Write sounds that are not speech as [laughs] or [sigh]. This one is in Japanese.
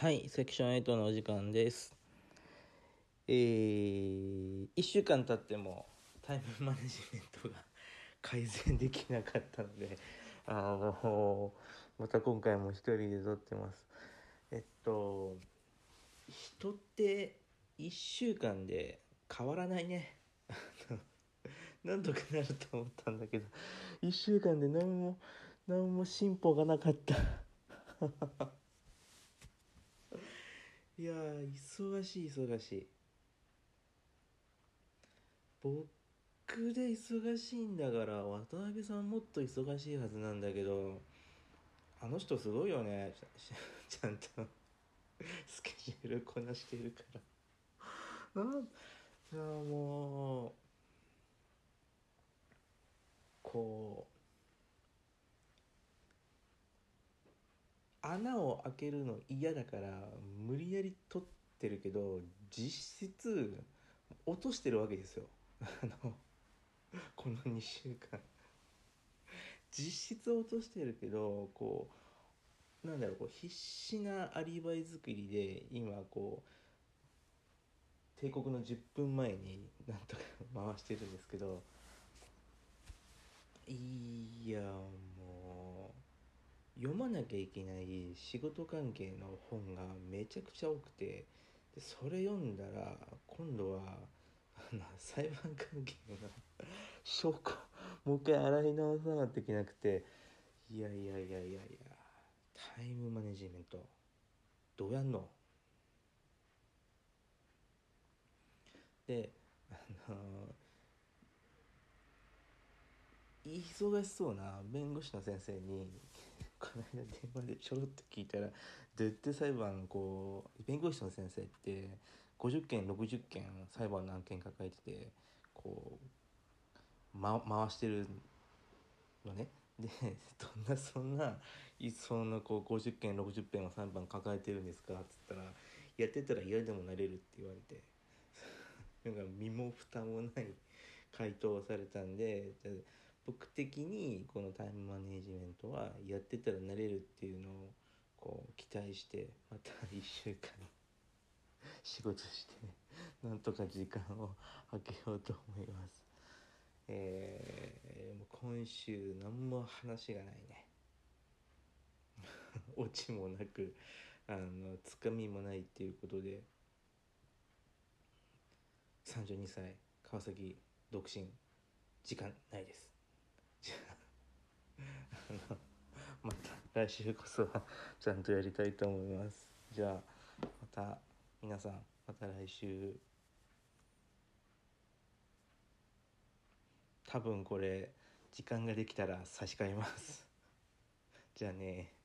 はい、セクション8のお時間です。えー、1週間経ってもタイムマネジメントが [laughs] 改善できなかったので、あの、また今回も一人で撮ってます。えっと、人って1週間で変わらないね。[laughs] なんとかなると思ったんだけど、1週間で何も、何も進歩がなかった。いや忙しい忙しい。僕で忙しいんだから渡辺さんもっと忙しいはずなんだけどあの人すごいよね。ちちちゃんとスケジュールこなしてるから。なん。いやもうこう穴を開けるの嫌だから無理やり取ってるけど実質落としてるわけですよ。[laughs] あのこの2週間。実質落としてるけどこうなんだろうこう必死なアリバイ作りで今こう帝国の10分前になんとか回してるんですけど。いや読まなきゃいけない仕事関係の本がめちゃくちゃ多くてでそれ読んだら今度はあの裁判関係の証拠もう一回洗い直さなきゃいけなくていやいやいやいやいやタイムマネジメントどうやんの？であの忙しそうな弁護士の先生にこの間電話でちょろっと聞いたらどうやって裁判こう弁護士の先生って50件60件裁判の案件抱えててこう、ま、回してるのね。でどんなそんないそんなこう50件60件を裁判抱えてるんですかっつったらやってたら嫌でもなれるって言われて [laughs] なんか身も蓋もない回答をされたんで僕的にこのタイムマネジメントはやってたらなれるっていうのをこう期待してまた1週間 [laughs] 仕事して [laughs] なんとか時間を空けようと思います。えー、もう今週何も話がないね。[laughs] オチもなくあのつかみもないっていうことで32歳川崎独身時間ないです。じゃああのまた来週こそはちゃんとやりたいと思います。じゃあまた皆さんまた来週。多分これ時間ができたら差し替えます。じゃあね。